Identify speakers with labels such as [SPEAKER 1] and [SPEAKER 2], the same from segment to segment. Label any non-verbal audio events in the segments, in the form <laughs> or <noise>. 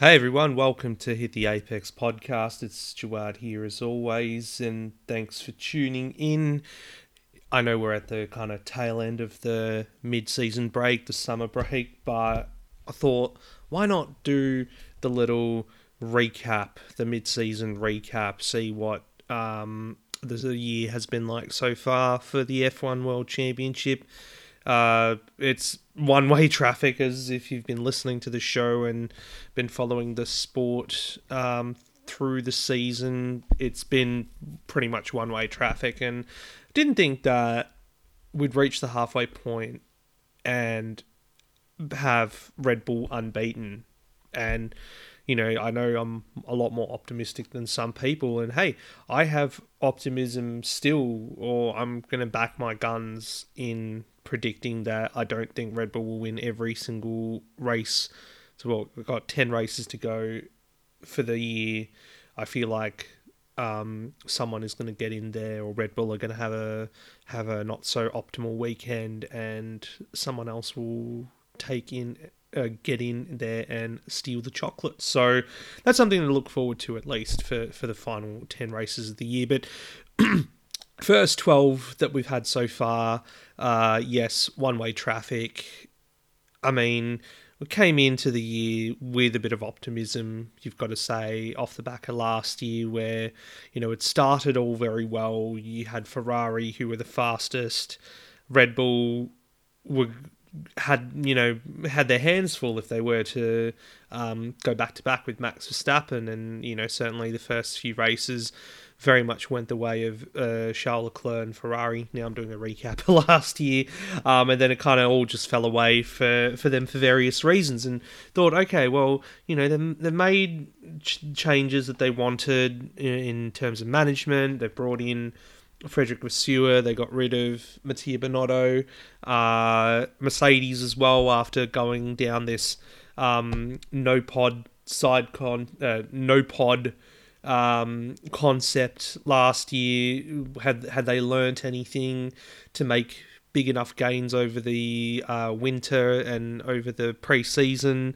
[SPEAKER 1] Hey everyone, welcome to Hit the Apex podcast. It's Stuart here as always, and thanks for tuning in. I know we're at the kind of tail end of the mid season break, the summer break, but I thought, why not do the little recap, the mid season recap, see what um, the year has been like so far for the F1 World Championship. Uh, it's one way traffic, as if you've been listening to the show and been following the sport um, through the season. It's been pretty much one way traffic, and didn't think that we'd reach the halfway point and have Red Bull unbeaten. And you know, I know I'm a lot more optimistic than some people, and hey, I have optimism still, or I'm going to back my guns in predicting that I don't think Red Bull will win every single race. So, well, we've got 10 races to go for the year. I feel like um, someone is going to get in there, or Red Bull are going to have a have a not so optimal weekend, and someone else will take in uh, get in there and steal the chocolate. So that's something to look forward to at least for for the final ten races of the year. But <clears throat> first twelve that we've had so far, uh, yes, one way traffic. I mean, we came into the year with a bit of optimism, you've got to say, off the back of last year, where, you know, it started all very well. You had Ferrari, who were the fastest, Red Bull were had you know had their hands full if they were to um, go back to back with Max Verstappen, and you know certainly the first few races very much went the way of uh, Charles Leclerc and Ferrari. Now I'm doing a recap <laughs> of last year, um, and then it kind of all just fell away for, for them for various reasons. And thought, okay, well, you know, they they made ch- changes that they wanted in, in terms of management. They brought in Frédéric Vasseur. They got rid of Mattia Binotto, Uh, Mercedes as well after going down this um, no pod side con uh, no pod um, concept last year. Had had they learnt anything to make big enough gains over the uh, winter and over the pre-season?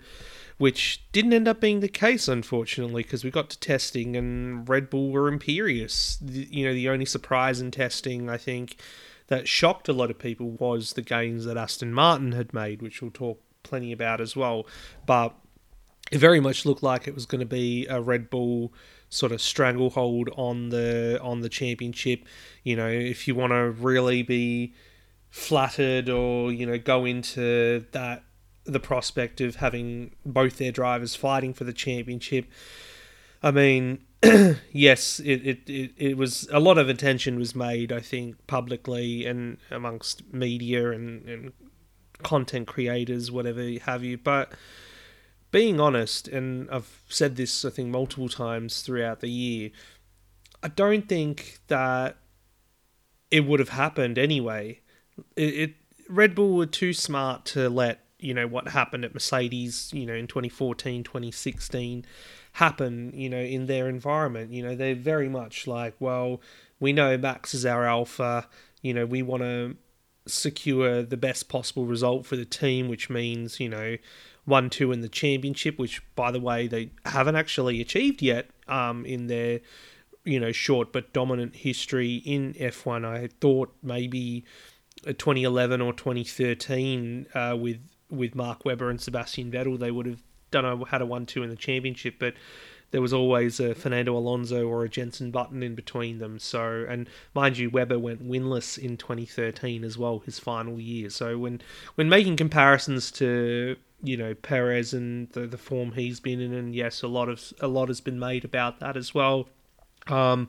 [SPEAKER 1] which didn't end up being the case, unfortunately, because we got to testing and Red Bull were imperious. The, you know, the only surprise in testing, I think, that shocked a lot of people was the gains that Aston Martin had made, which we'll talk plenty about as well. But it very much looked like it was going to be a Red Bull sort of stranglehold on the on the championship. You know, if you want to really be flattered or you know go into that the prospect of having both their drivers fighting for the championship. I mean, <clears throat> yes, it, it, it, it, was a lot of attention was made, I think, publicly and amongst media and, and content creators, whatever have you. But being honest, and I've said this, I think, multiple times throughout the year, I don't think that it would have happened anyway. It, it Red Bull were too smart to let you know what happened at Mercedes, you know, in 2014, 2016 happen, you know, in their environment. You know, they're very much like, well, we know Max is our alpha, you know, we want to secure the best possible result for the team, which means, you know, 1 2 in the championship, which, by the way, they haven't actually achieved yet um, in their, you know, short but dominant history in F1. I thought maybe 2011 or 2013 uh, with with Mark Webber and Sebastian Vettel, they would have done a, had a one-two in the championship, but there was always a Fernando Alonso or a Jenson Button in between them. So, and mind you, Webber went winless in 2013 as well, his final year. So when when making comparisons to you know Perez and the, the form he's been in, and yes, a lot of a lot has been made about that as well. Um,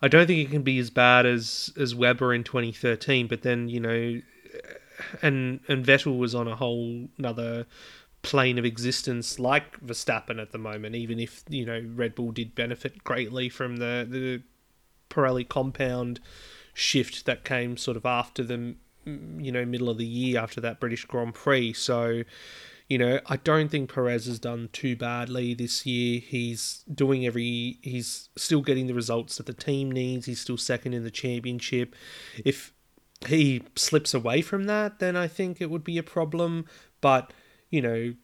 [SPEAKER 1] I don't think it can be as bad as as Webber in 2013, but then you know and and Vettel was on a whole another plane of existence like Verstappen at the moment. Even if you know Red Bull did benefit greatly from the the Pirelli compound shift that came sort of after the you know middle of the year after that British Grand Prix. So you know, I don't think Perez has done too badly this year. He's doing every, he's still getting the results that the team needs. He's still second in the championship. If he slips away from that, then I think it would be a problem. But, you know,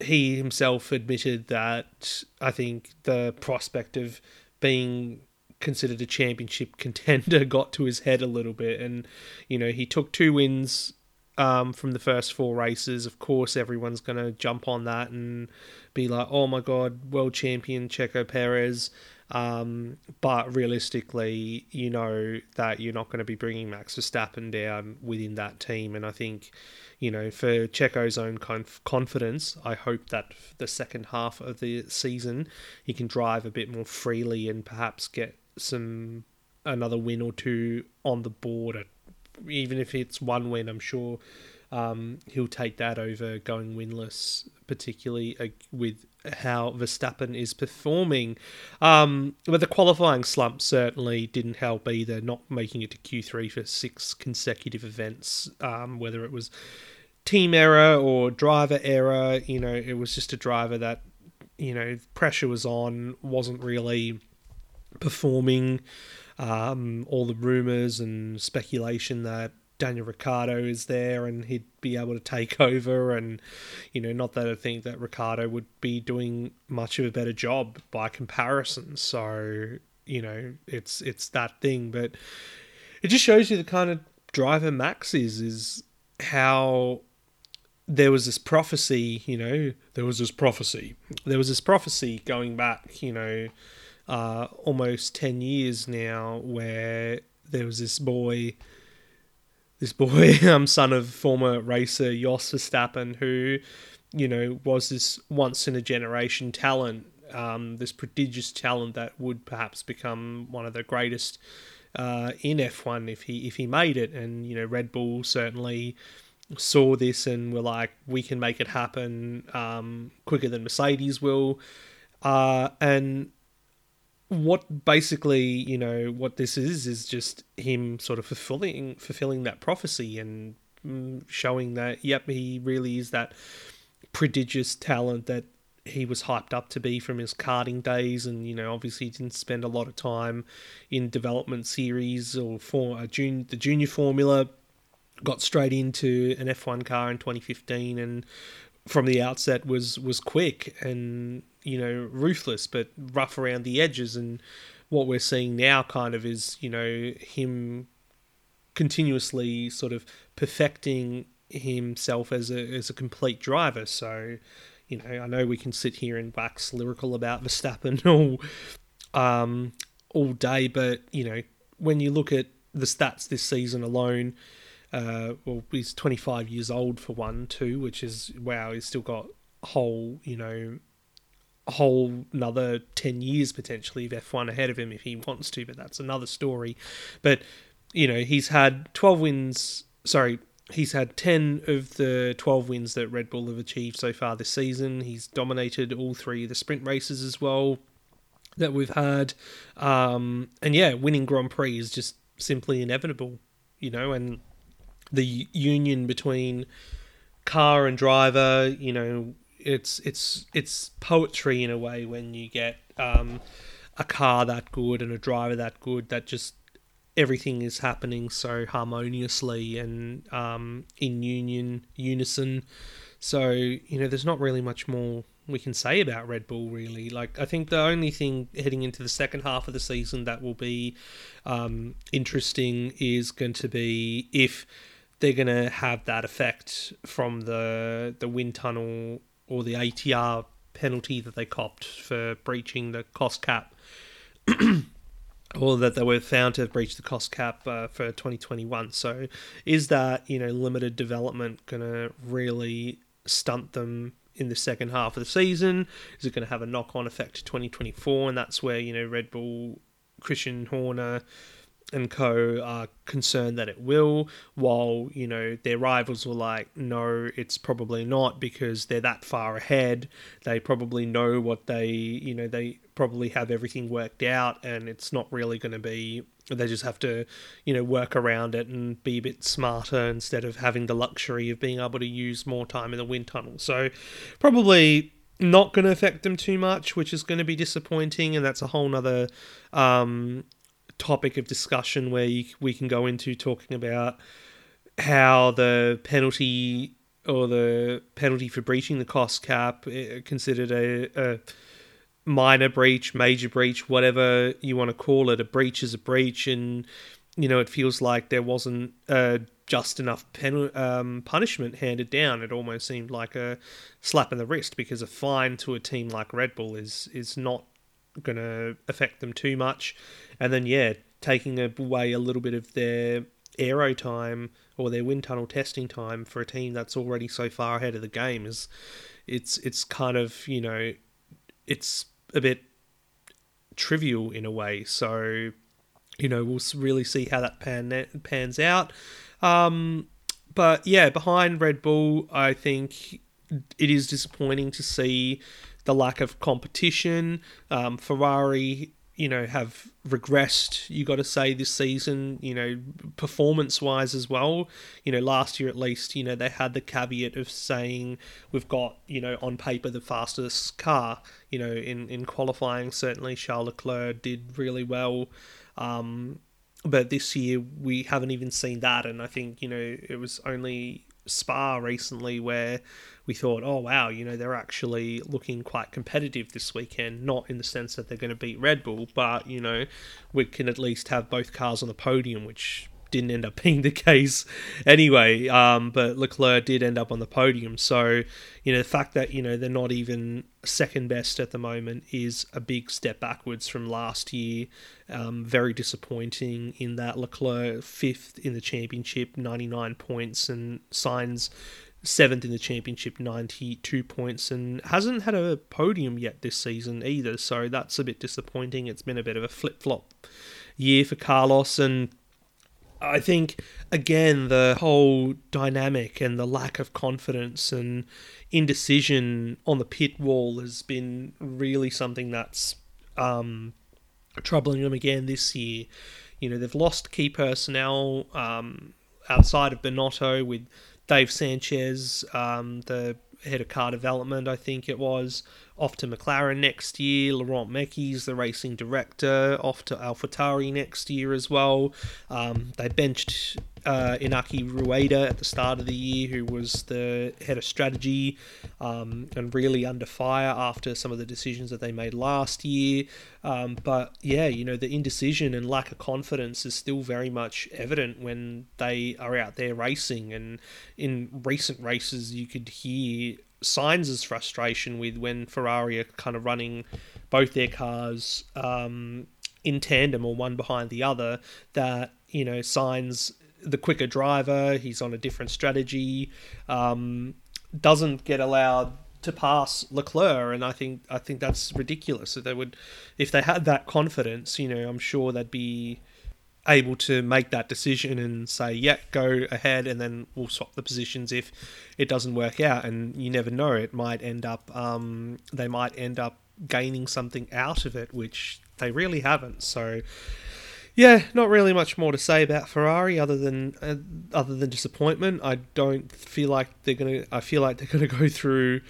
[SPEAKER 1] he himself admitted that I think the prospect of being considered a championship <laughs> contender got to his head a little bit. And, you know, he took two wins um, from the first four races. Of course, everyone's going to jump on that and be like, oh my God, world champion Checo Perez. Um, but realistically, you know that you're not going to be bringing Max Verstappen down within that team. And I think, you know, for Checo's own conf- confidence, I hope that the second half of the season he can drive a bit more freely and perhaps get some another win or two on the board. Even if it's one win, I'm sure um, he'll take that over going winless, particularly uh, with how Verstappen is performing. Um, but the qualifying slump certainly didn't help either, not making it to Q3 for six consecutive events, um, whether it was team error or driver error. You know, it was just a driver that, you know, pressure was on, wasn't really performing. Um, all the rumours and speculation that Daniel Ricciardo is there and he'd be able to take <laughs> over. And, you know, not that I think that Ricciardo would be doing much of a better job by comparison. So, you know, it's it's that thing. But it just shows you the kind of driver Max is, is how there was this prophecy, you know, there was this prophecy. There was this prophecy going back, you know, uh, almost 10 years now where there was this boy this boy, <laughs> um, son of former racer Jos Verstappen, who, you know, was this once in a generation talent, um, this prodigious talent that would perhaps become one of the greatest uh, in F1 if he if he made it. And you know, Red Bull certainly saw this and were like, we can make it happen um, quicker than Mercedes will. Uh, and what basically you know what this is is just him sort of fulfilling fulfilling that prophecy and mm, showing that yep he really is that prodigious talent that he was hyped up to be from his karting days. And you know obviously he didn't spend a lot of time in development series or for the junior formula got straight into an F1 car in 2015 and from the outset was was quick. And you know ruthless but rough around the edges and what we're seeing now kind of is you know him continuously sort of perfecting himself as a as a complete driver so you know I know we can sit here and wax lyrical about Verstappen <laughs> all um all day but you know when you look at the stats this season alone uh, well, he's 25 years old for one, too, which is wow. He's still got whole, you know, whole another 10 years potentially of F1 ahead of him if he wants to, but that's another story. But you know, he's had 12 wins. Sorry, he's had 10 of the 12 wins that Red Bull have achieved so far this season. He's dominated all three of the sprint races as well that we've had. Um, and yeah, winning Grand Prix is just simply inevitable, you know, and the union between car and driver. You know, it's it's it's poetry in a way when you get um, a car that good and a driver that good that just everything is happening so harmoniously and um, in union unison. So you know, there's not really much more we can say about Red Bull really. Like I think the only thing heading into the second half of the season that will be um, interesting is going to be if they're going to have that effect from the the wind tunnel or the ATR penalty that they copped for breaching the cost cap, <clears throat> or that they were found to have breached the cost cap uh, for 2021. So, is that you know limited development going to really stunt them in the second half of the season? Is it going to have a knock on effect to 2024? And that's where you know Red Bull, Christian Horner and co are concerned that it will, while you know their rivals were like, no, it's probably not because they're that far ahead. They probably know what they, you know, they probably have everything worked out, and it's not really going to be. They just have to, you know, work around it and be a bit smarter instead of having the luxury of being able to use more time in the wind tunnel. So, probably not going to affect them too much, which is going to be disappointing, and that's a whole nother um, topic of discussion where you, we can go into talking about how the penalty or the penalty for breaching the cost cap uh, considered a, a minor breach, major breach, whatever you want to call it. A breach is a breach, and you know it feels like there wasn't just enough pen, um, punishment handed down. It almost seemed like a slap in the wrist because a fine to a team like Red Bull is is not going to affect them too much. And then yeah, taking away a little bit of their aero time or their wind tunnel testing time for a team that's already so far ahead of the game is it's it's kind of you know it's a bit trivial in a way. So, you know, we'll really see how that pan pans out. Um, but yeah, behind Red Bull, I think it is disappointing to see the lack of competition. Um, Ferrari you know, have regressed, you got to say, this season, you know, performance wise as well. You know, last year at least, you know, they had the caveat of saying we've got, you know, on paper the fastest car. You know, in, in qualifying, certainly Charles Leclerc did really well. Um, but this year we haven't even seen that. And I think, you know, it was only Spa recently where we thought, oh wow, you know they're actually looking quite competitive this weekend. Not in the sense that they're going to beat Red Bull, but you know we can at least have both cars on the podium, which didn't end up <laughs> being the case anyway. Um, but Leclerc did end up on the podium. So, you know, the fact that, you know, they're not even second best at the moment is a big step backwards from last year. Um, very disappointing in that Leclerc fifth in the championship, 99 points, and Sainz seventh in the championship, 92 points, and hasn't had a podium yet this season either. So that's a bit disappointing. It's been a bit of a flip flop year for Carlos, and I think again the whole dynamic and the lack of confidence and indecision on the pit wall has been really something that's um, troubling them again this year. You know they've lost key personnel um, outside of Binotto with Dave Sanchez, um, the head of car development, I think it was, off to McLaren next year. Laurent Mekies, the racing director, off to AlphaTauri next year as well. Um, they benched uh, Inaki Rueda at the start of the year, who was the head of strategy um, and really under fire after some of the decisions that they made last year. Um, but yeah, you know, the indecision and lack of confidence is still very much evident when they are out there racing. And in recent races, you could hear Sainz's frustration with when Ferrari are kind of running both their cars um, in tandem or one behind the other. That you know, Sainz the quicker driver, he's on a different strategy, um, doesn't get allowed to pass Leclerc, and I think I think that's ridiculous. That they would, if they had that confidence, you know, I'm sure they'd be able to make that decision and say, yeah, go ahead, and then we'll swap the positions if it doesn't work out. And you never know; it might end up, um, they might end up gaining something out of it, which they really haven't. So yeah, not really much more to say about Ferrari other than uh, other than disappointment. I don't feel like they're gonna. I feel like they're gonna go through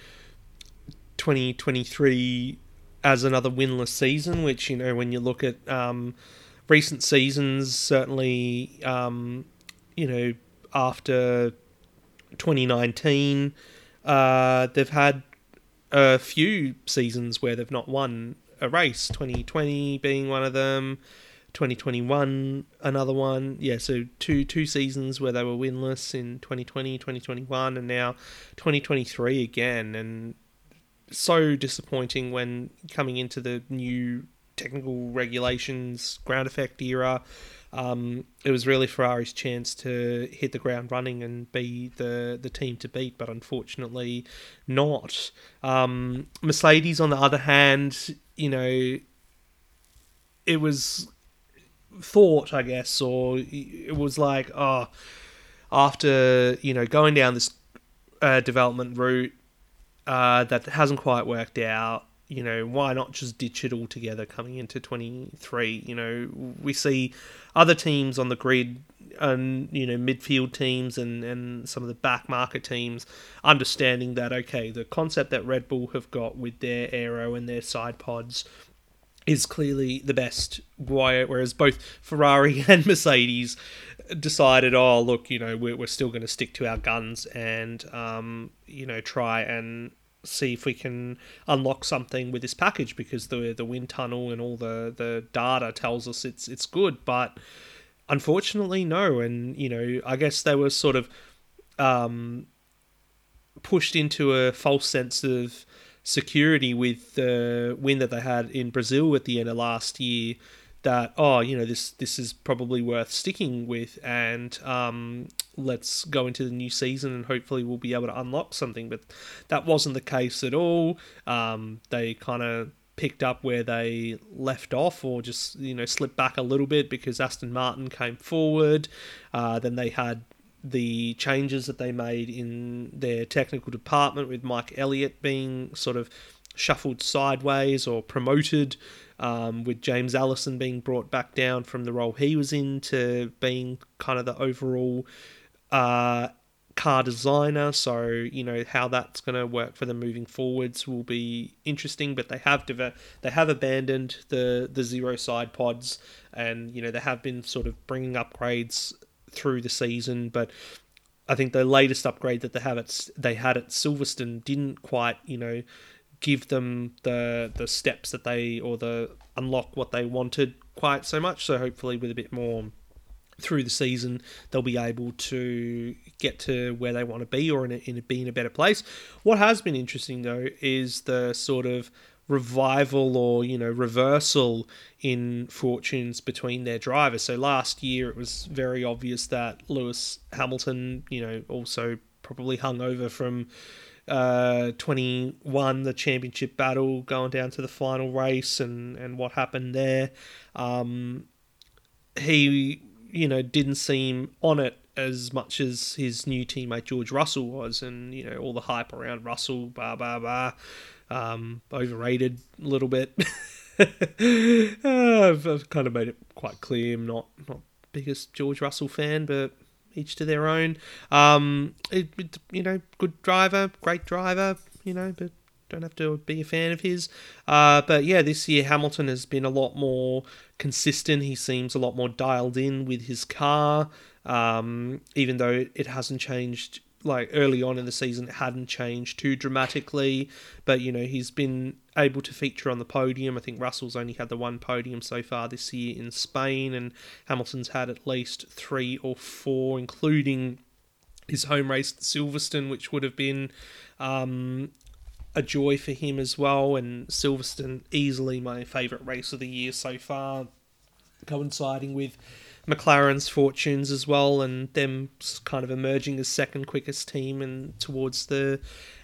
[SPEAKER 1] 2023 as another winless season. Which you know, when you look at um, recent seasons, certainly um, you know after 2019, uh, they've had a few seasons where they've not won a race. 2020 being one of them. 2021 another one yeah so two two seasons where they were winless in 2020 2021 and now 2023 again and so disappointing when coming into the new technical regulations ground effect era um, it was really Ferrari's chance to hit the ground running and be the, the team to beat, but unfortunately not. Um, Mercedes, on the other hand, you know, it was thought, I guess, or it was like, oh, after you know going down this uh, development route uh, that hasn't quite worked out, you know, why not just ditch it altogether coming into 23? You know, we see other teams on the grid and, you know, midfield teams and, and some of the back market teams understanding that, okay, the concept that Red Bull have got with their aero and their side pods is clearly the best. Whereas both Ferrari <laughs> and Mercedes decided, oh, look, you know, we're, we're still going to stick to our guns and, um, you know, try and see if we can unlock something with this package because the the wind tunnel and all the, the data tells us it's it's good, but unfortunately, no. And you know, I guess they were sort of um, pushed into a false sense of security with the win that they had in Brazil at the end of last year. That oh, you know this this is probably worth sticking with, and um, let's go into the new season and hopefully we'll be able to unlock something. But that wasn't the case at all. Um, they kind of picked up where they left off or just you know slipped back a little bit because Aston Martin came forward. Uh, then they had the changes that they made in their technical department with Mike Elliott being sort of shuffled sideways or promoted, um, with James Allison being brought back down from the role he was in to being kind of the overall uh, car designer. So you know how that's going to work for them moving forwards will be interesting. But they have diver- they have abandoned the the zero side pods, and you know they have been sort of bringing upgrades through the season, but. I think the latest upgrade that they have at they had at Silverstone didn't quite, you know, give them the the steps that they or the unlock what they wanted quite so much. So hopefully, with a bit more through the season, they'll be able to get to where they want to be or in, a, in a, be in a better place. What has been interesting though is the sort of revival or you know reversal in fortunes between their drivers. So last year it was very obvious that Lewis Hamilton, you know, also probably hung over from uh, 21 the championship battle going down to the final race and and what happened there. Um, he you know, didn't seem on it as much as his new teammate George Russell was, and you know all the hype around Russell, blah blah blah, um, overrated a little bit. <laughs> uh, I've, I've, kind of made it quite clear I'm not not biggest George Russell fan, but each to their own. Um, it, it, you know, good driver, great driver, you know, but don't have to be a fan of his. Uh, but yeah, this year Hamilton has been a lot more consistent. He seems a lot more dialed in with his car, um, even though it hasn't changed. Like early on in the season, it hadn't changed too dramatically, but you know he's been able to feature on the podium. I think Russell's only had the one podium so far this year in Spain, and Hamilton's had at least three or four, including his home race at Silverstone, which would have been um, a joy for him as well. And Silverstone, easily my favourite race of the year so far, coinciding with McLaren's fortunes as well, and them kind of emerging as second quickest team and towards the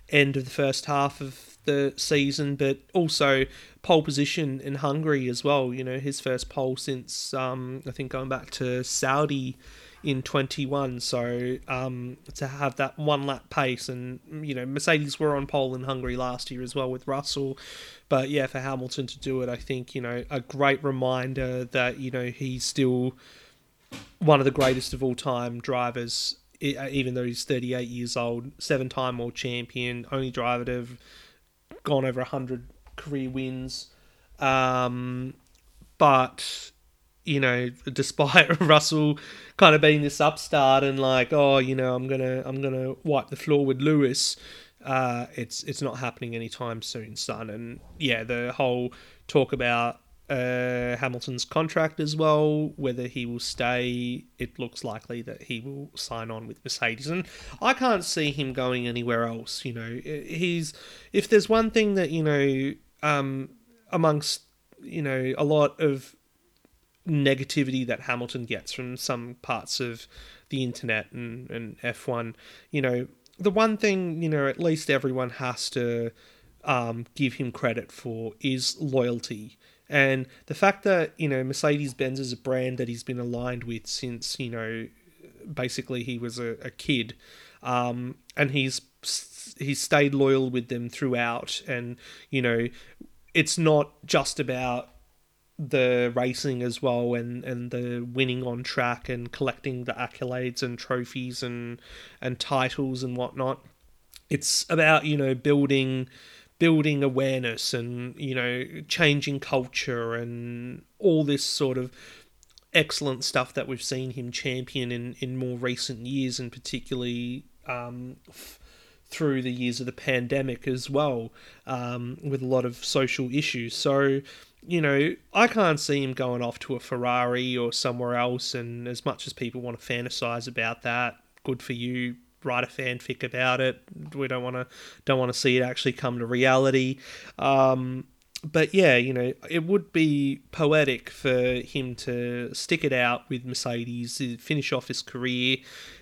[SPEAKER 1] end of the first half of the season, but also pole position in Hungary as well. You know, his first pole since um, I think going back to Saudi in 21. So um, to have that one lap pace, and you know, Mercedes were on pole in Hungary last year as well with Russell. But yeah, for Hamilton to do it, I think you know a great reminder that you know he's still one of the greatest of all time drivers. Even though he's 38 years old, seven-time world champion, only driver to have gone over 100 career wins. Um, but you know, <laughs> despite <laughs> Russell kind of being this upstart and like, oh, you know, I'm gonna I'm gonna wipe the floor with Lewis, uh, it's it's not happening anytime soon, son. And yeah, the whole talk about uh, Hamilton's contract as well, whether he will stay, it looks likely that he will sign on with Mercedes, and I can't see him going anywhere else. You know, he's if there's one thing that you know, um, amongst you know a lot of negativity that Hamilton gets from some parts of the internet and, and F1. You know, the one thing, you know, at least everyone has to um, give him credit for is loyalty. And the fact that, you know, Mercedes Benz is a brand that he's been aligned with since, you know, basically he was a, a kid. Um, and he's he's stayed loyal with them throughout. And, you know, it's not just about the racing as well and, and the winning on track and collecting the accolades and trophies and and titles and whatnot. It's about, you know, building building awareness and you know changing culture and all this sort of excellent stuff that we've seen him champion in in more recent years and particularly um, f- through the years of the pandemic as well um, with a lot of social issues so you know, I can't see him going off to a Ferrari or somewhere else. And as much as people want to fantasize about that, good for you. Write a fanfic about it. We don't want to don't want to see it actually come to reality. Um, but yeah, you know, it would be poetic for him to stick it out with Mercedes, finish off his career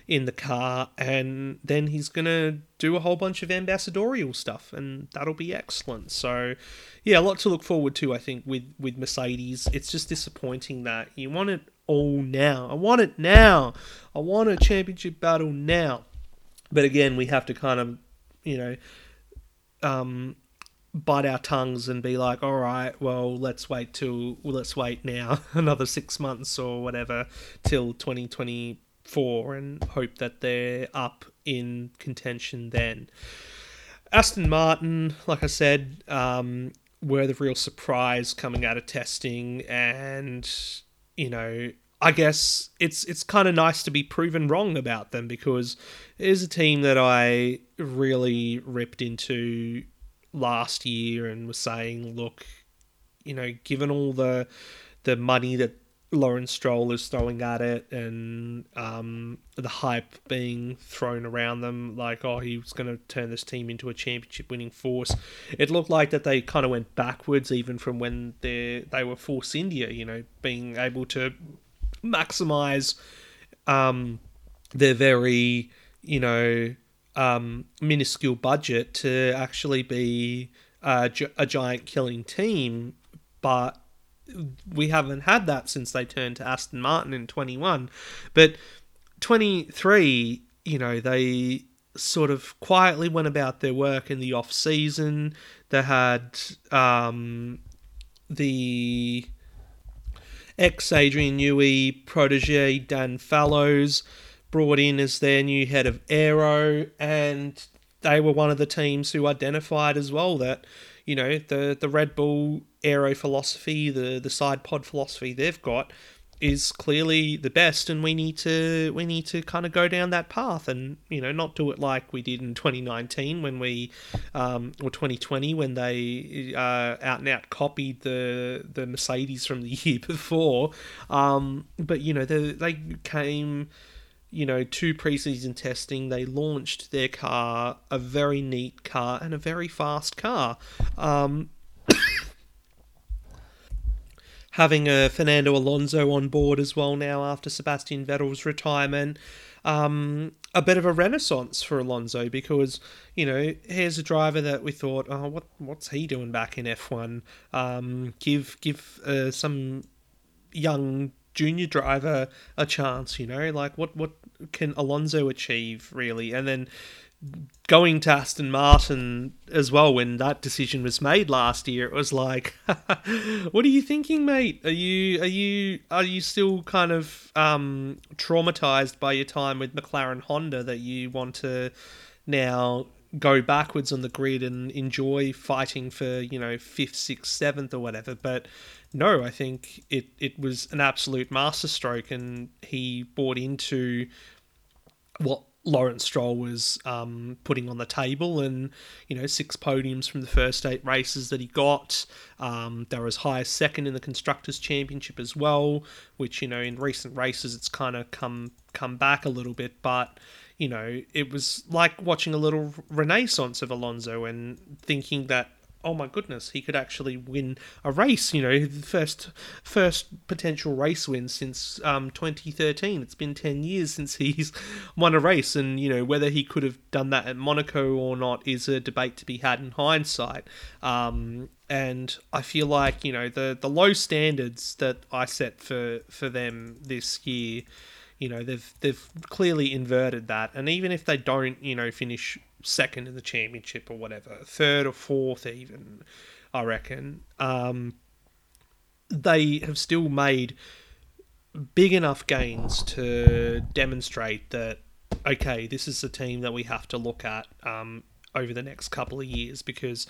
[SPEAKER 1] in the car, and then he's to do a whole bunch of ambassadorial stuff, and that'll be excellent. So, yeah, a lot to look forward to, I think, with, with Mercedes. It's just disappointing that you want it all now. I want it now. I want a championship battle now. But again, we have to kind of, you know, um, bite our tongues and be like, all right, well, let's wait till let's wait now <laughs> another six months or whatever till 2024 and hope that they're up in contention then. Aston Martin, like I said, um, were the real surprise coming out of testing, and you know, I guess it's it's kind of nice to be proven wrong about them because it is a team that I really ripped into last year and was saying, look, you know, given all the the money that Lawrence Stroll is throwing at it and um, the hype being thrown around them, like, oh, he was going to turn this team into a championship winning force. It looked like that they kind of went backwards even from when they they were Force India, you know, being able to maximize um, their very, you know, um, minuscule budget to actually be a, a giant killing team, but we haven't had that since they turned to Aston Martin in 21. But 23, you know, they sort of quietly went about their work in the off season. They had um, the ex Adrian Newey protege Dan Fallows brought in as their new head of aero, and they were one of the teams who identified as well that you know the the Red Bull aero philosophy, the the side pod philosophy they've got is clearly the best and we need to we need to kind of go down that path and you know not do it like we did in 2019 when we um, or 2020 when they uh, out and out copied the the Mercedes from the <laughs> year before um, but you know they, they came you know, to preseason testing, they launched their car, a very neat car and a very fast car. Um, having a Fernando Alonso on board as well now after Sebastian Vettel's retirement. Um, a bit of a renaissance for Alonso because you know here's a driver that we thought, oh, what what's he doing back in F1? Um, give give uh, some young junior driver a chance. You know, like what what can Alonso achieve really? And then going to Aston Martin as well when that decision was made last year, it was like, <laughs> what are you thinking, mate? Are you are you are you still kind of um, traumatized by your time with McLaren Honda that you want to now go backwards on the grid and enjoy fighting for you know fifth, sixth, seventh, or whatever? But no, I think it, it was an absolute masterstroke, and he bought into what Lawrence Stroll was um, putting on the table, and you know six podiums from the first eight races that he got. Um, they were as high as second in the constructors' championship as well, which you know in recent races it's kind of come come back a little bit, but you know it was like watching a little renaissance of Alonso and thinking that oh my goodness, he could actually win a race. You know, the first first potential race win since um, 2013. It's been 10 years since he's <laughs> won a race, and you know whether he could have done that at Monaco or not is a debate to be had in hindsight. Um, and I feel like you know the the low standards that I set for for them this year. You know they've they've clearly inverted that, and even if they don't, you know, finish second in the championship or whatever, third or fourth even, I reckon. Um, they have still made big enough gains to demonstrate that okay, this is a team that we have to look at um, over the next couple of years because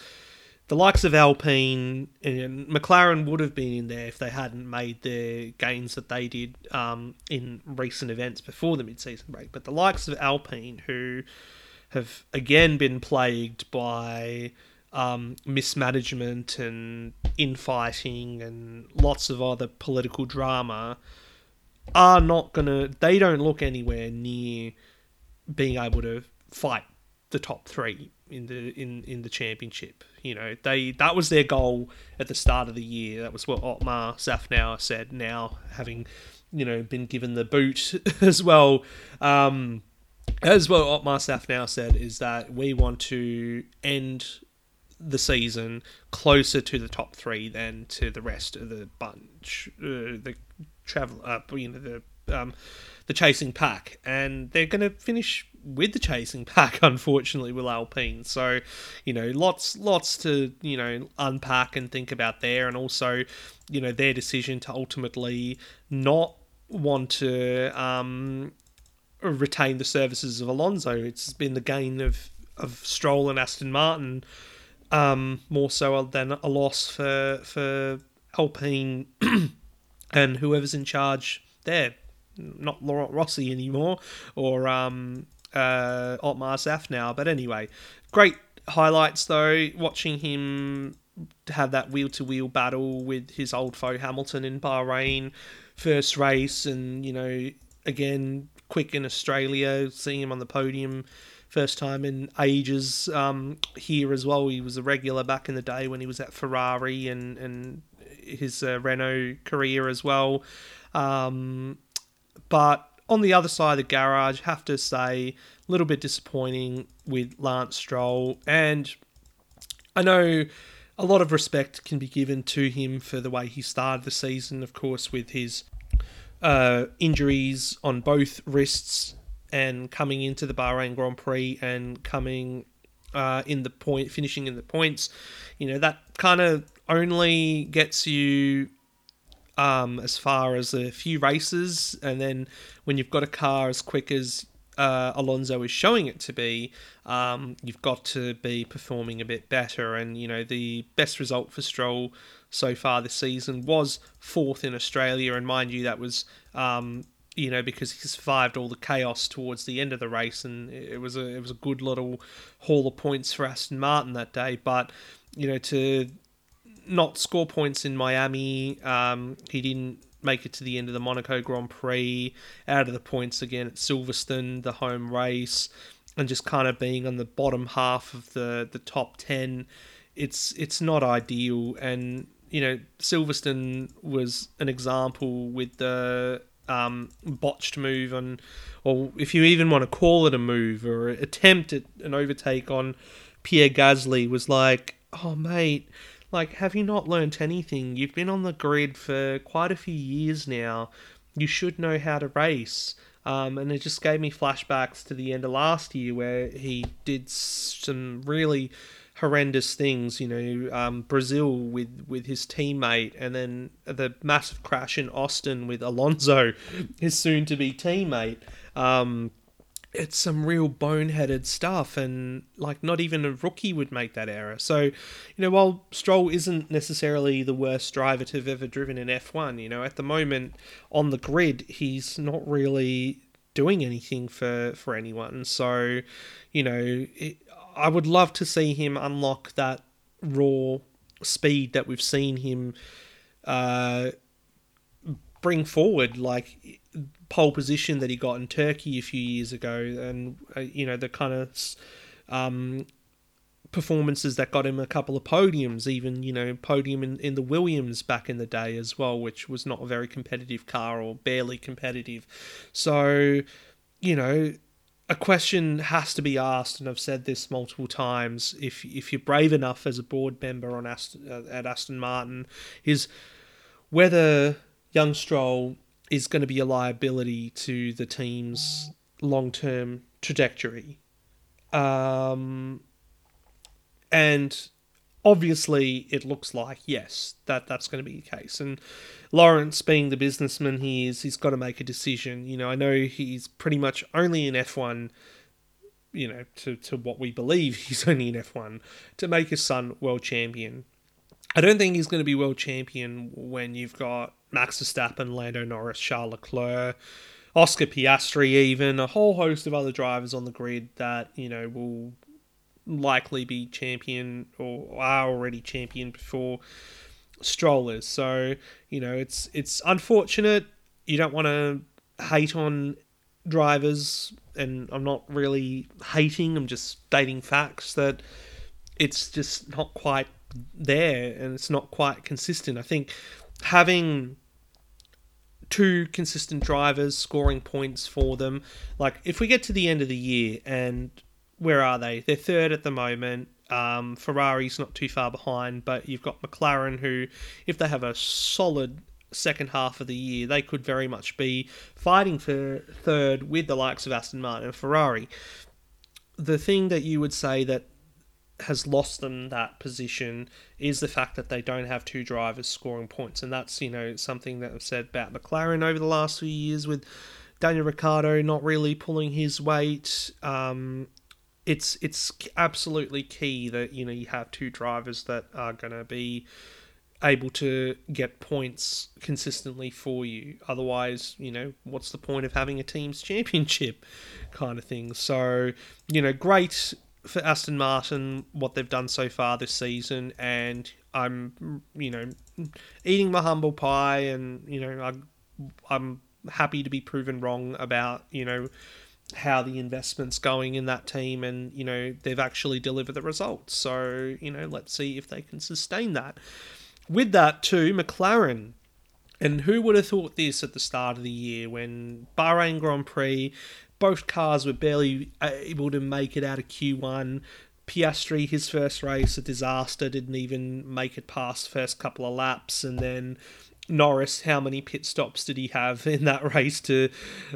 [SPEAKER 1] the likes of Alpine and McLaren would have been in there if they hadn't made the gains that they did um, in recent events before the mid-season break. But the likes of Alpine, who have again been plagued by um, mismanagement and infighting and lots of other political drama, are not gonna. They don't look anywhere near being able to fight the top three in the in in the championship. You know, they that was their goal at the start of the year. That was what Otmar Szafnauer said. Now having you know been given the boot <laughs> as well. Um, as well, Otmar Szafnauer said is that we want to end the season closer to the top three than to the rest of the bunch, uh, the travel, uh, you know, the um, the chasing pack, and they're going to finish with the chasing <laughs> pack, unfortunately, with Alpine. So, you know, lots, lots to you know unpack and think about there, and also, you know, their decision to ultimately not want to um, retain the services of Alonso. It's been the gain of of Stroll and Aston Martin um, more so than a loss for for Alpine <clears throat> and whoever's in charge there. Not Laurent Rossi anymore, or um, uh, Otmar Szafnauer. But anyway, great highlights though. Watching him have that wheel to wheel battle with his old foe Hamilton in Bahrain, first race, and you know again quick in Australia, seeing him on the podium first time in ages um, here as well. He was a regular back in the day when he was at Ferrari and and his uh, Renault career as well. Um, but on the other side of the garage, have to say, a little bit disappointing with Lance Stroll. And I know a lot of respect can be given to him for the way he started the season, of course, with his uh, injuries on both wrists and coming into the Bahrain Grand Prix and coming uh, in the point, finishing in the points. You know, that kind of only gets you um, as far as a few races, and then when you've got a car as quick as uh, Alonso is showing it to be, um, you've got to be performing a bit better. And you know the best result for Stroll so far this season was fourth in Australia, and mind you, that was um, you know because he survived all the chaos towards the end of the race, and it was a it was a good little haul of points for Aston Martin that day. But you know to not score points in Miami. Um, he didn't make it to the end of the Monaco Grand Prix, out of the points again at Silverstone, the home race, and just kind of being on the bottom half of the, the top 10. It's it's not ideal. And, you know, Silverstone was an example with the um, botched move on, or if you even want to call it a move or attempt at an overtake on Pierre Gasly, was like, oh, mate like, have you not learnt anything? You've been on the grid for quite a few years now. You should know how to race. Um, and it just gave me flashbacks to the end of last year where he did some really horrendous things. You know, um, Brazil with with his teammate, and then the massive crash in Austin with Alonso, <laughs> his soon-to-be teammate. Um, it's some real boneheaded stuff and like not even a rookie would make that error. So you know while stroll isn't necessarily the worst driver to have ever driven in f1 you know at the moment on the grid he's not really doing anything for for anyone. So you know it, i would love to see him unlock that raw speed that we've seen him uh bring forward like pole position that he got in Turkey a few years ago, and uh, you know the kind of um, performances that got him a couple of podiums, even you know podium in, in the Williams back in the day as well, which was not a very competitive car or barely competitive. So you know. A question has to be asked, and I've said this multiple times. If if you're brave enough as a board member on Aston, uh, at Aston Martin, is whether young Stroll is going to be a liability to the team's long term trajectory. Um, and obviously, it looks like, yes, that that's going to be the case. And Lawrence, being the businessman he is, he's got to make a decision. You know, I know he's pretty much only in F1 you know, to, to what we believe <laughs> he's only in F1, to make his son world champion. I don't think he's going to be world champion when you've got Max Verstappen, Lando Norris, Charles Leclerc, Oscar Piastri, even a whole host of other drivers on the grid that, you know, will likely be champion or are already champion before strollers. So, you know, it's it's unfortunate. You don't want to hate on drivers and I'm not really hating, I'm just stating facts that it's just not quite there and it's not quite consistent. I think having two consistent drivers scoring points for them, like if we get to the end of the year and where are they? They're third at the moment. Um, Ferrari's not too far behind, but you've got McLaren, who, if they have a solid second half of the year, they could very much be fighting for third with the likes of Aston Martin and Ferrari. The thing that you would say that has lost them that position is the fact that they don't have two drivers scoring points, and that's you know something that I've said about McLaren over the last few years with Daniel Ricciardo not really pulling his weight. Um, it's it's absolutely key that you know you have two drivers that are going to be able to get points consistently for you. Otherwise, you know, what's the point of having a team's <laughs> championship kind of thing? So, you know, great for Aston Martin what they've done so far this season, and I'm, you know, eating my humble pie, and you know, I'm, I'm happy to be proven wrong about, you know, how the investment's going in that team and you know they've actually delivered the results so you know let's see if they can sustain that with that too, McLaren. And who would have thought this at the start of the year when Bahrain Grand Prix, both cars were barely able to make it out of Q1. Piastri, his first race, a disaster, didn't even make it past first couple of laps, and then Norris, how many pit stops did he have <laughs> in that race to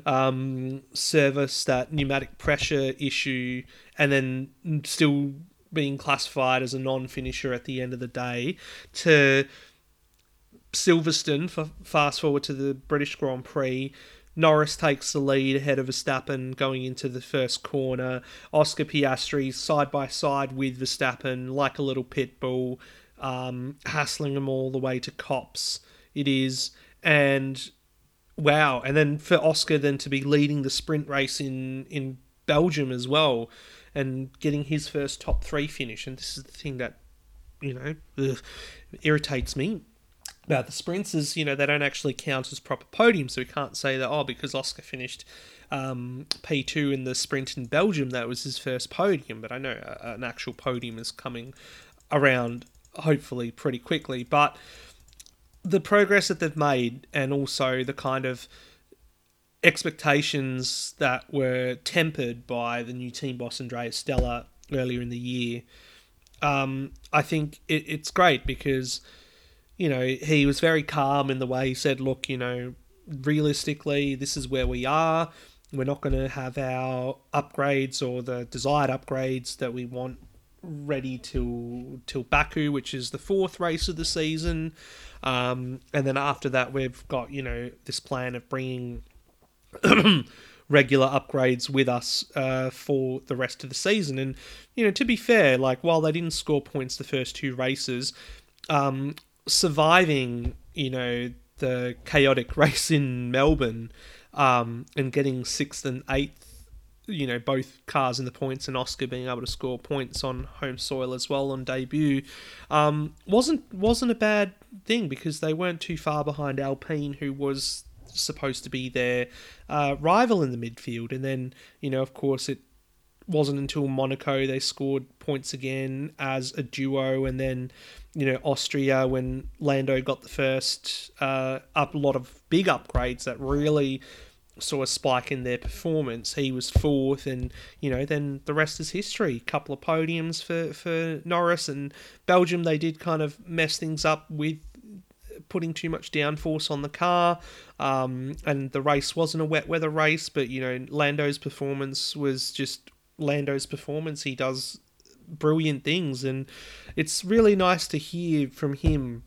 [SPEAKER 1] um, service that pneumatic pressure issue, and then still being classified as a non-finisher at the end of the day to Silverstone for fast forward to the British Grand Prix. Norris takes the lead ahead of Verstappen going into the first corner. Oscar Piastri side by side with Verstappen like a little pit bull, um, hassling them all the way to Copse. It is and wow, and then for Oscar then to be leading the sprint race in in Belgium as well and getting his first top three finish. And this is the thing that, you know, ugh, irritates me about the sprints is, you know, they don't actually count as proper podiums. So we can't say that, oh, because Oscar finished um, P2 in the sprint in Belgium, that was his first podium. But I know an actual podium is coming around, hopefully, pretty quickly. But the progress that they've made and also the kind of expectations that were tempered by the new team boss Andrea Stella earlier in the year. Um, I think it, it's great because you know he was very calm in the way he said, "Look, you know, realistically, this is where we are. We're not going to have our upgrades or the desired upgrades that we want ready till till Baku, which is the fourth race of the season. Um, and then after that, we've got you know this plan of bringing <clears throat> regular upgrades with us uh, for the rest of the season. And you know, to be fair, like while they didn't score points the first two races, um, surviving you know the chaotic <laughs> race in Melbourne um, and getting sixth and eighth. You know, both cars in the points and Oscar being able to score points on home soil as well on debut um, wasn't wasn't a bad thing because they weren't too far behind Alpine, who was supposed to be their uh, rival in the midfield. And then, you know, of course, it wasn't until Monaco they scored points again as a duo, and then you know Austria when Lando got the first uh, up a lot of big upgrades that really saw a spike in their performance. He was fourth, and you know then the rest is history. A Couple of podiums for for Norris and Belgium. They did kind of mess things up with putting too much downforce on the car. Um, and the race wasn't a wet weather race, but you know Lando's performance was just Lando's performance. He does brilliant things, and it's really nice to hear from him.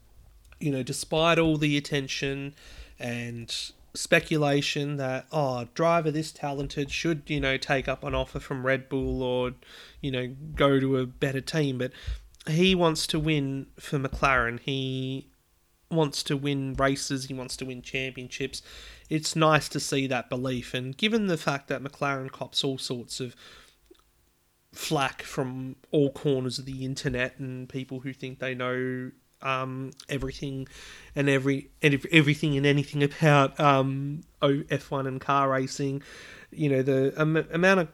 [SPEAKER 1] You know, despite all the attention and speculation that oh driver this talented should you know take up an offer from Red Bull or you know go to a better team but he wants to win for McLaren he wants to win races he wants to win championships it's nice to see that belief and given the fact that McLaren cops all sorts of flack from all corners of the internet and people who think they know um, everything and every and everything and anything about um, F1 and car racing. You know the amount of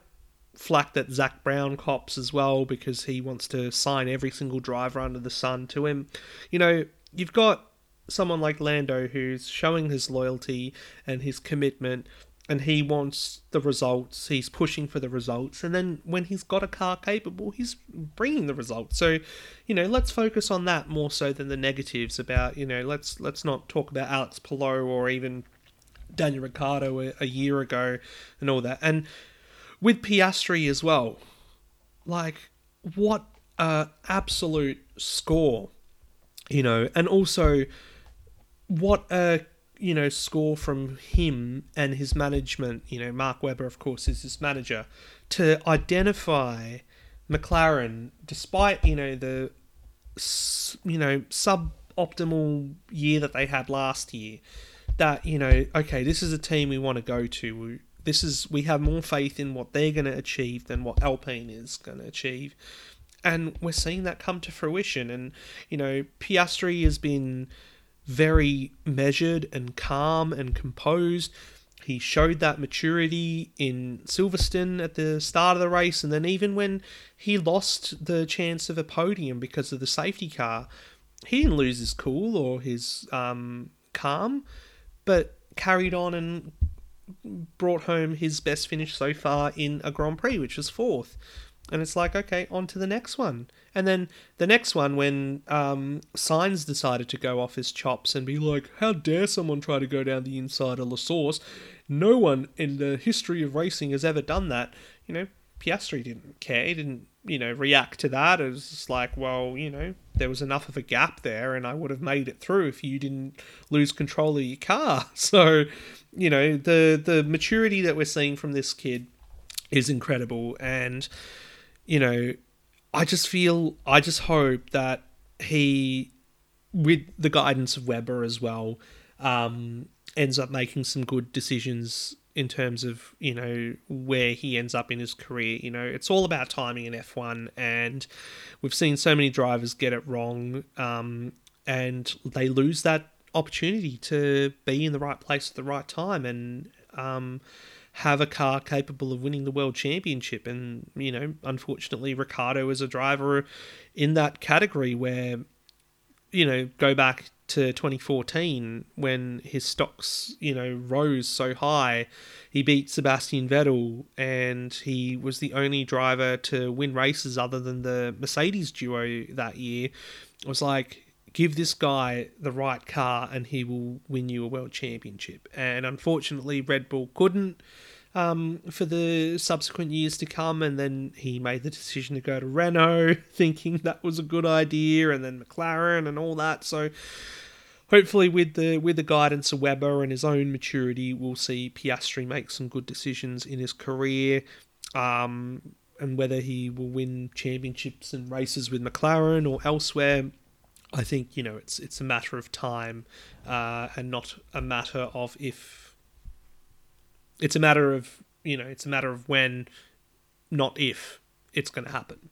[SPEAKER 1] flack that Zak Brown cops as well because he wants to sign every single driver under the sun to him. You know you've got someone like Lando who's showing his loyalty and his commitment and he wants the results. He's pushing for the results, and then when he's got a car capable, he's bringing the results. So, you know, let's focus on that more so than the negatives. About you know, let's let's not talk about Alex Palou or even Daniel Ricciardo a, a year ago and all that. And with Piastri as well, like what a absolute score, you know, and also what a you know, score from him and his management, you know, Mark Webber, of course, is his manager, to identify McLaren, despite, you know, the, you know, suboptimal year that they had last year, that, you know, okay, this is a team we want to go to. This is, we have more faith in what they're going to achieve than what Alpine is going to achieve. And we're seeing that come to fruition. And, you know, Piastri has been very measured and calm and composed. He showed that maturity in Silverstone at the start of the race, and then even when he lost the chance of a podium because of the safety car, he didn't lose his cool or his um, calm, but carried on and brought home his best finish so far in a Grand Prix, which was fourth. And it's like, okay, on to the next one. And then the next one, when um, Sainz decided to go off his chops and be like, how dare someone try to go down the inside of the source? No one in the history of racing has ever done that. You know, Piastri didn't care. He didn't, you know, react to that. It was just like, well, you know, there was enough of a gap there and I would have made it through if you didn't lose control of your car. <laughs> So, you know, the, the maturity that we're seeing from this kid is incredible. And, you know, I just feel, I just hope that he, with the guidance of Webber as well, um, ends up making some good decisions in terms of you know where he ends up in his career. You know, it's all about timing in F1, and we've seen so many drivers get it wrong, um, and they lose that opportunity to be in the right place at the right time. And um, have a car capable of winning the world championship. And, you know, unfortunately, Ricciardo is a driver in that category where, you know, go back to 2014 when his stocks, you know, rose so high. He beat Sebastian Vettel and he was the only driver to win races other than the Mercedes duo that year. It was like, give this guy the right car and he will win you a world championship. And unfortunately, Red Bull couldn't um, for the subsequent years to come. And then he made the decision to go to Renault, <laughs> thinking that was a good idea, and then McLaren and all that. So hopefully, with the with the guidance of Webber and his own maturity, we'll see Piastri make some good decisions in his career. Um, and whether he will win championships and races with McLaren or elsewhere, I think you know it's it's a matter of time, uh, and not a matter of if. It's a matter of you know it's a matter of when, not if it's going to happen.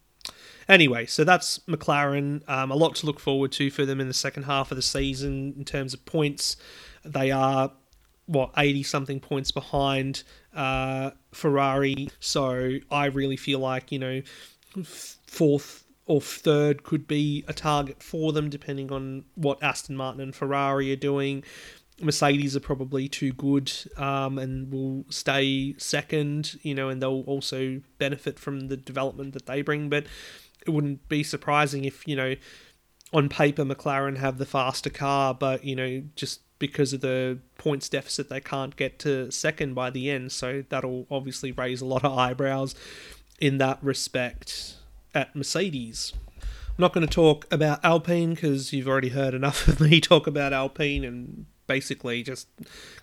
[SPEAKER 1] Anyway, so that's McLaren. Um, a lot to look forward to for them in the second half of the season in terms of points. They are what eighty something points behind uh, Ferrari, so I really feel like you know fourth or third could be a target for them, depending on what Aston Martin and Ferrari are doing. Mercedes are probably too good um, and will stay second, you know, and they'll also benefit from the development that they bring. But it wouldn't be surprising if, you know, on paper McLaren have the faster car, but, you know, just because of the points deficit, they can't get to second by the end. So that'll obviously raise a lot of eyebrows in that respect at Mercedes. I'm not going to talk about Alpine because you've already heard enough <laughs> of me talk about Alpine and basically just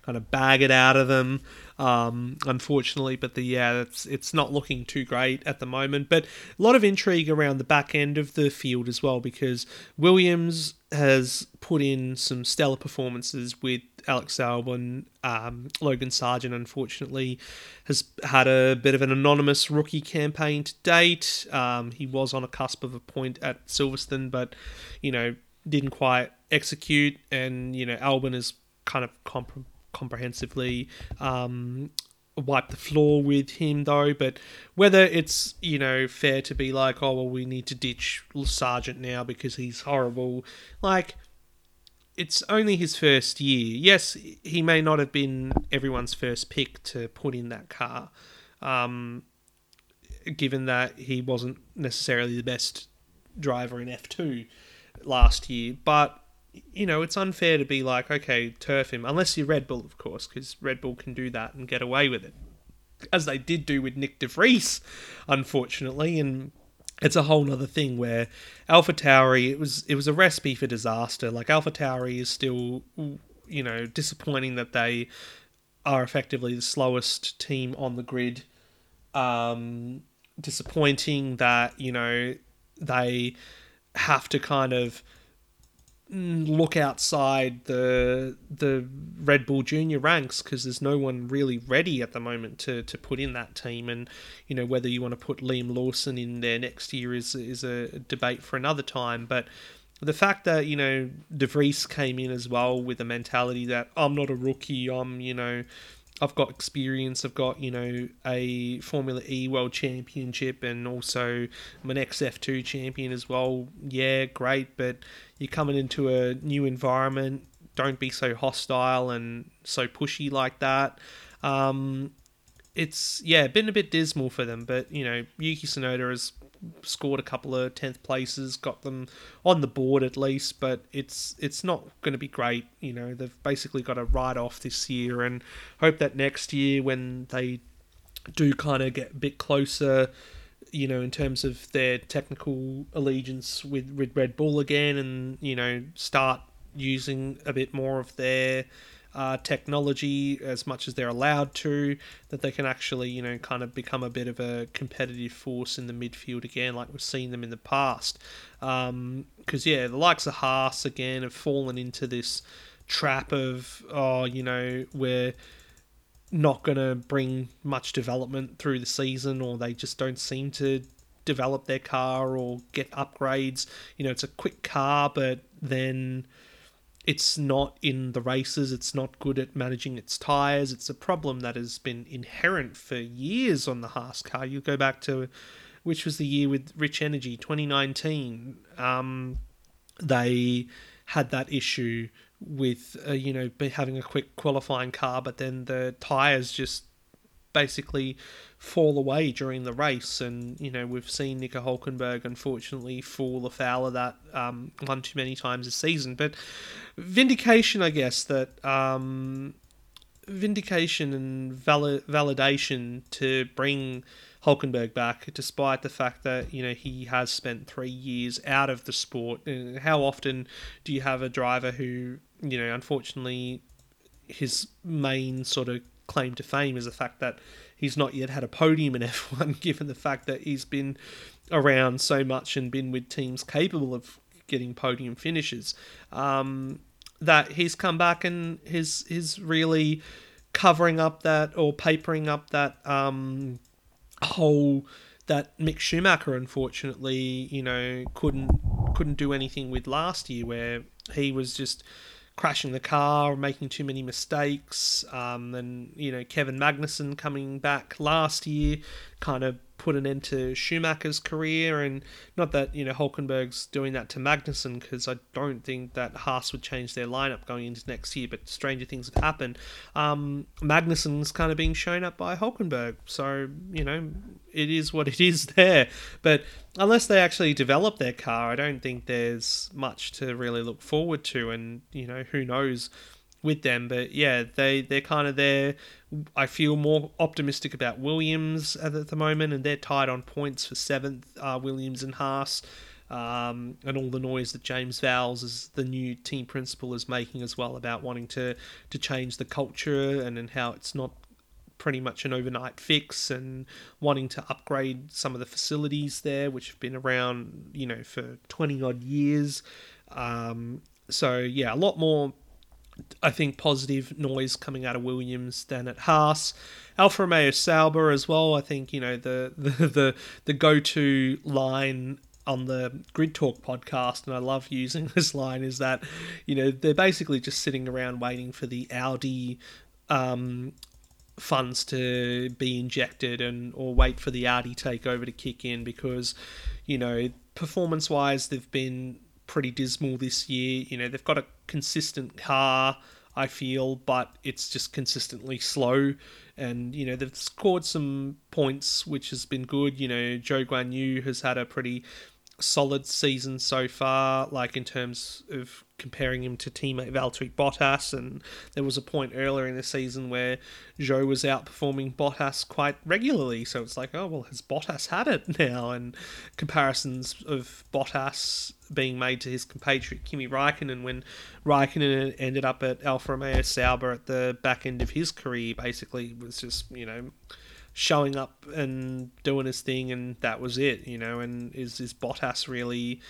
[SPEAKER 1] kind of bag it out of them. Um, unfortunately, but the yeah, it's it's not looking too great at the moment. But a lot of intrigue around the back end of the field as well because Williams has put in some stellar performances with Alex Albon. Um, Logan Sargeant, unfortunately, has had a bit of an anonymous rookie campaign to date. Um, he was on a cusp of a point at Silverstone, but you know didn't quite execute, and you know Albon is kind of comp- comprehensively um, wiped the floor with him though. But whether it's you know fair to be like, oh well, we need to ditch Sargeant now because he's horrible, like. It's only his first year. Yes, he may not have been everyone's first pick to put in that car, um, given that he wasn't necessarily the best driver in F2 last year. But you know, it's unfair to be like, okay, turf him, unless you're Red Bull, of course, because Red Bull can do that and get away with it, as they did do with Nick de Vries, unfortunately, and it's a whole other thing where Alpha Tauri it was it was a recipe for disaster. Like Alpha Tauri is still, you know, disappointing that they are effectively the slowest team on the grid. Um, disappointing that you know they have to kind of mm, look outside the the Red Bull Junior ranks because there's no one really ready at the moment to, to put in that team, and you know whether you want to put Liam Lawson in there next year is is a debate for another time. But the fact that you know De Vries came in as well with the mentality that I'm not a rookie, I'm you know I've got experience. I've got you know a Formula E World Championship and also I'm an XF2 champion as well. Yeah, great, but you're coming into a new environment. Don't be so hostile and so pushy like that. Um, it's yeah, been a bit dismal for them, but you know Yuki Tsunoda has scored a couple of tenth places, got them on the board at least, but it's it's not going to be great. You know, they've basically got a write off this year, and hope that next year when they do kind of get a bit closer, you know, in terms of their technical allegiance with, with Red Bull again, and you know, start using a bit more of their uh, technology as much as they're allowed to, that they can actually, you know, kind of become a bit of a competitive force in the midfield again, like we've seen them in the past. Because, um, yeah, the likes of Haas, again, have fallen into this trap of, oh, you know, we're not going to bring much development through the season, or they just don't seem to develop their car or get upgrades. You know, it's a quick car, but then it's not in the races, it's not good at managing its tyres. It's a problem that has been inherent for years on the Haas car. You go back to which was the year with Rich Energy, 2019. Um, they had that issue with uh, you know having a quick qualifying car, but then the tyres just basically fall away during the race. And, you know, we've seen Nico Hulkenberg unfortunately fall afoul of that um, one too many times this season. But vindication, I guess, that. Um, vindication and validation to bring Hulkenberg back, despite the fact that you know he has spent three years out of the sport. And how often do you have a driver who you know, unfortunately, his main sort of claim to fame is the fact that he's not yet had a podium in <laughs> F1, given the fact that he's been around so much and been with teams capable of getting podium finishes. Um, that he's come back and he's, he's really covering up that or papering up that um, hole that Mick Schumacher unfortunately you know couldn't couldn't do anything with last year where he was just crashing the car, making too many mistakes. Um, and you know Kevin Magnussen coming back last year, kind of put an end to Schumacher's career. And not that, you know, Hulkenberg's doing that to Magnussen, because I don't think that Haas would change their lineup going into next year, but stranger things have happened. Um, Magnussen's kind of being shown up by Hulkenberg. So, you know, it is what it is there. But unless they actually develop their car, I don't think there's much to really look forward to. And, you know, who knows with them. But yeah, they they're kind of there. I feel more optimistic about Williams at the moment, and they're tied on points for seventh. Uh, Williams and Haas. um, and all the noise that James Vowles, as the new team principal, is making as well about wanting to to change the culture and, and how it's not pretty much an overnight fix and wanting to upgrade some of the facilities there, which have been around, you know, for 20 odd years. Um, so, yeah, a lot more, I think, positive noise coming out of Williams than at Haas. Alfa Romeo Sauber as well. I think, you know, the, the, the, the go to line on the Grid Talk podcast, and I love using <laughs> this line, is that, you know, they're basically just sitting around waiting for the Audi um, funds to be injected and or wait for the Audi takeover to kick in because you know performance wise they've been pretty dismal this year you know they've got a consistent car I feel but it's just consistently slow. And you know they've scored some points which has been good. You know Zhou Guanyu has had a pretty solid season so far, like in terms of comparing him to teammate Valtteri Bottas. And there was a point earlier in the season where Zhou was outperforming Bottas quite regularly. So it's like, oh, well, has Bottas had it <laughs> now? And comparisons of Bottas being made to his compatriot Kimi Raikkonen when Raikkonen ended up at Alfa Romeo Sauber at the back end of his career, basically was just, you know showing up and doing his thing, and that was it, you know. And is is Bottas really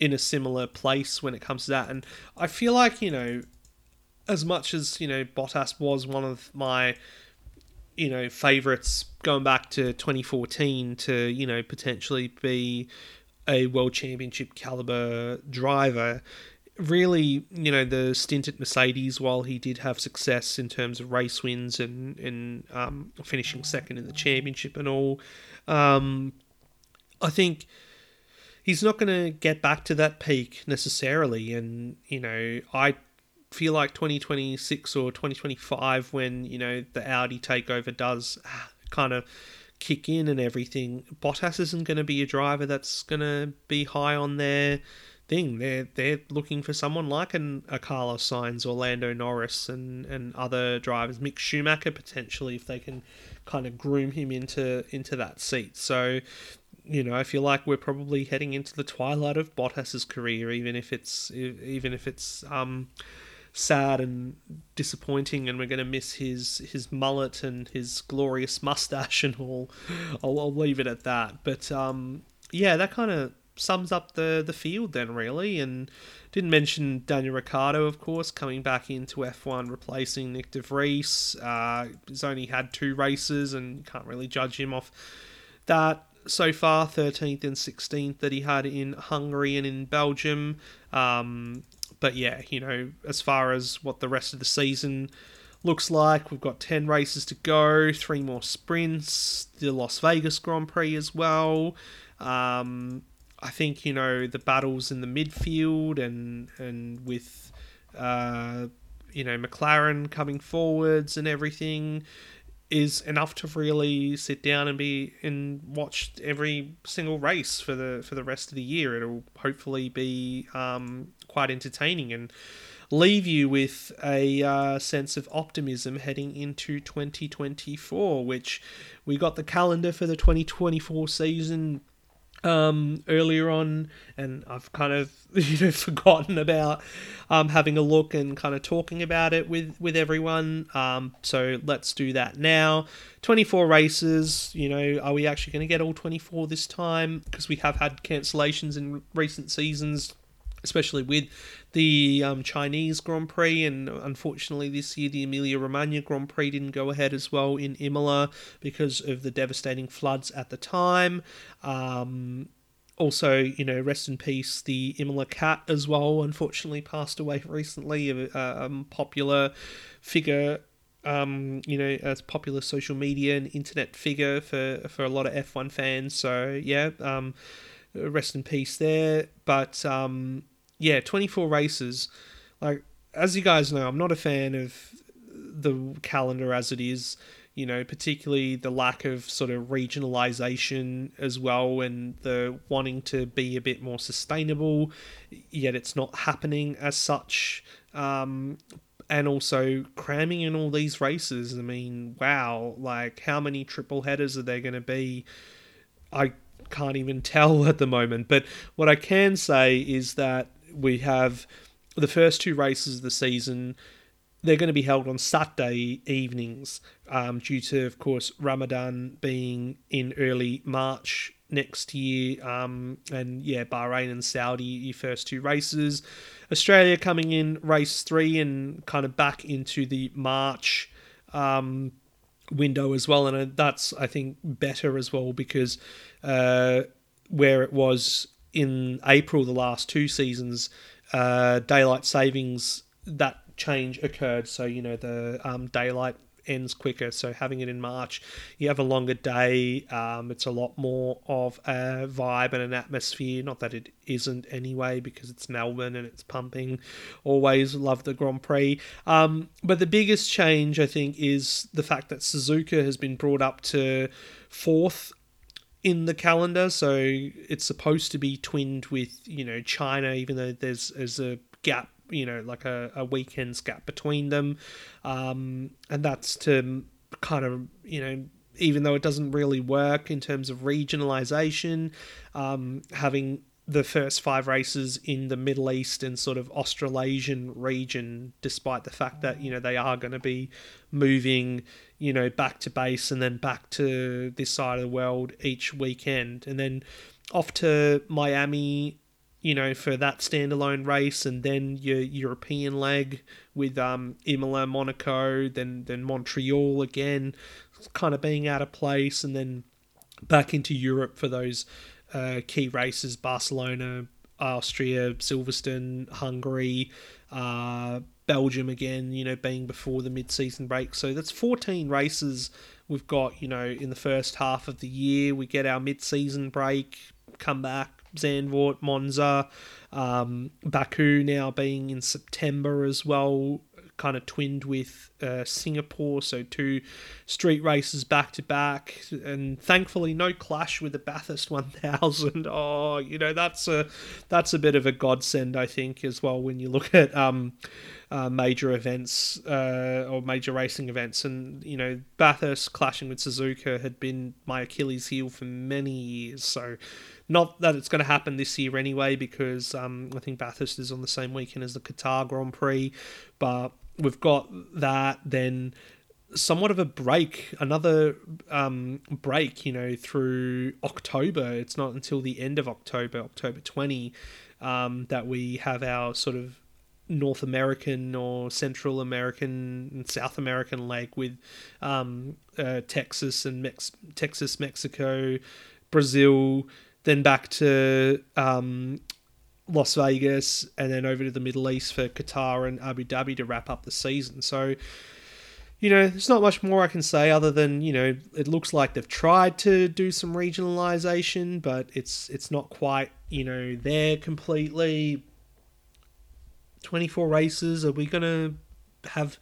[SPEAKER 1] in a similar place when it comes to that? And I feel like you know, as much as you know, Bottas was one of my you know favorites going back to 2014 to you know potentially be a world championship caliber driver really, you know, the stint at Mercedes, while he did have success in terms of race wins and and um, finishing second in the championship and all, um, I think he's not going to get back to that peak necessarily. And you know, I feel like 2026 or 2025 when you know the Audi takeover does ah, kind of kick in and everything, Bottas isn't going to be a driver that's going to be high on their thing. They're they're looking for someone like an a Carlos Sainz, Lando Norris, and and other drivers. Mick Schumacher potentially if they can kind of groom him into into that seat. So. You know, I feel like we're probably heading into the twilight of Bottas's career, even if it's even if it's um, sad and disappointing, and we're going to miss his his mullet and his glorious mustache and all. I'll, I'll leave it at that. But um, yeah, that kind of sums up the the field then really and didn't mention Daniel Ricciardo of course coming back into F1 replacing Nick De Vries uh, he's only had two races and you can't really judge him off that so far 13th and 16th that he had in Hungary and in Belgium. Um, but yeah you know as far as what the rest of the season looks like we've got 10 races to go three more sprints the Las Vegas Grand Prix as well. Um, I think you know the battles in the midfield and and with uh, you know McLaren coming forwards and everything is enough to really sit down and be and watch every single race for the for the rest of the year. It'll hopefully be um, quite entertaining and leave you with a uh, sense of optimism heading into 2024, which we got the calendar for the 2024 season um, earlier on, and I've kind of <laughs> you know <laughs> forgotten about um, having a look and kind of talking about it with with everyone. Um, so let's do that now. Twenty four races. You know, are we actually going to get all twenty four this time? Because we have had cancellations in recent seasons especially with the um, Chinese Grand Prix, and unfortunately this year the Emilia Romagna Grand Prix didn't go ahead as well in Imola because of the devastating floods at the time. Um, also, you know, rest in peace, the Imola Cat as well, unfortunately passed away <laughs> recently, a, a popular figure um, you know, as popular social media and internet figure for for a lot of F1 fans. So yeah, um, rest in peace there. But um, yeah, 24 races. Like, as you guys know, I'm not a fan of the calendar as it is, you know, particularly the lack of sort of regionalization as well and the wanting to be a bit more sustainable, yet it's not happening as such. Um, and also cramming in all these races. I mean, wow, like how many triple headers are there going to be? I can't even <laughs> tell at the moment. But what I can say is that we have the first two races of the season. They're going to be held on Saturday evenings um, due to, of course, Ramadan being in early March next year. Um, and yeah, Bahrain and Saudi, your first two races. Australia coming in race three and kind of back into the March um, window as well. And uh, that's, I think, better as well because uh, where it was in April the last two seasons, uh, daylight savings that change occurred. So you know the um, daylight ends quicker. So having it in March, you have a longer day. Um, it's a lot more of a vibe and an atmosphere. Not that it isn't anyway, because it's Melbourne and it's pumping. Always love the Grand Prix. Um, but the biggest change, I think, is the fact that Suzuka has been brought up to fourth in the calendar, so it's supposed to be twinned with you know China, even though there's there's a gap, you know, like a, a weekend's gap between them, um, and that's to kind of you know even though it doesn't really work in terms of regionalization, um, having the first five races in the Middle East and sort of Australasian region, despite the fact that you know they are going to be moving, you know, back to base and then back to this side of the world each weekend, and then off to Miami, you know, for that standalone race, and then your European leg with um, Imola, Monaco, then then Montreal again, kind of being out of place, and then back into Europe for those uh, key races Barcelona, Austria, Silverstone, Hungary, uh, Belgium again, you know, being before the mid season break. So that's 14 races we've got, you know, in the first half of the year. We get our mid season break, come back, Zandvoort, Monza, um, Baku now being in September as well kind of twinned with uh, Singapore, so two street races back to back, and thankfully no clash with the Bathurst 1000. <laughs> Oh, you know that's a that's a bit of a godsend, I think, as well when you look at um, uh, major events uh, or major racing events, and you know Bathurst clashing with Suzuka had been my Achilles heel for many years, so. Not that it's going to happen this year anyway, because um, I think Bathurst is on the same weekend as the Qatar Grand Prix. But we've got that, then somewhat of a break, another um, break, you know, through October. It's not until the end of October, October 20, um, that we have our sort of North American or Central American and South American leg with um, uh, Texas and Mex- Texas, Mexico, Brazil, then back to um, Las Vegas, and then over to the Middle East for Qatar and Abu Dhabi to wrap up the season. So, you know, there's not much more I can say other than you know it looks like they've tried to do some regionalization, but it's it's not quite you know there completely. Twenty four races. Are we gonna have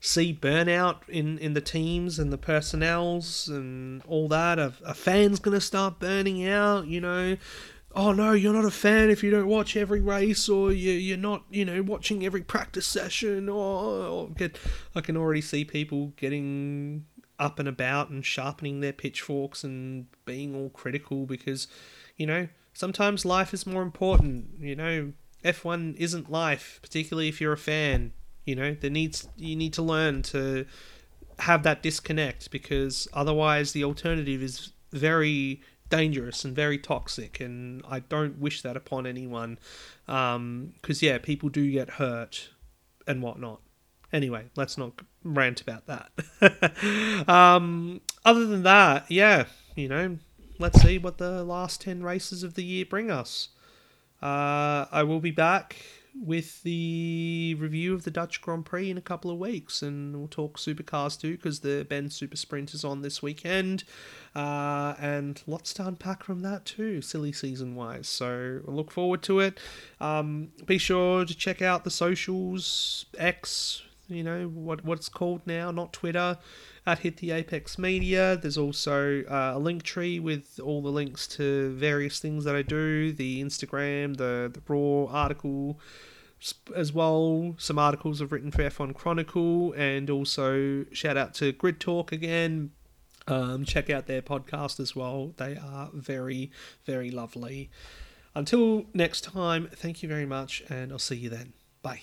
[SPEAKER 1] see burnout in in the teams and the personnels and all that? Are, are fans gonna start burning out? You know, oh no, you're not a fan if you don't watch every race, or you, you're not, you know, watching every practice session, or, or get. I can already see people getting up and about and sharpening their pitchforks and being all critical because, you know, sometimes life is more important. You know, F1 isn't life, particularly if you're a fan. You know, there needs you need to learn to have that disconnect because otherwise the alternative is very dangerous and very toxic, and I don't wish that upon anyone. Because um, yeah, people do get hurt and whatnot. Anyway, let's not rant about that. <laughs> um, other than that, yeah, you know, let's see what the last ten races of the year bring us. Uh, I will be back with the review of the Dutch Grand Prix in a couple of weeks, and we'll talk supercars too because the Bend SuperSprint is on this weekend, uh, and lots to unpack from that too, silly season wise. So look forward to it. Um, be sure to check out the socials, X, you know what what's called now, not Twitter. At Hit the Apex Media. There's also uh, a Linktree with all the links to various things that I do the Instagram, the, the Raw article as well. Some articles I've written for F1 Chronicle, and also shout out to Grid Talk again. Um, check out their podcast as well. They are very, very lovely. Until next time, thank you very much, and I'll see you then. Bye.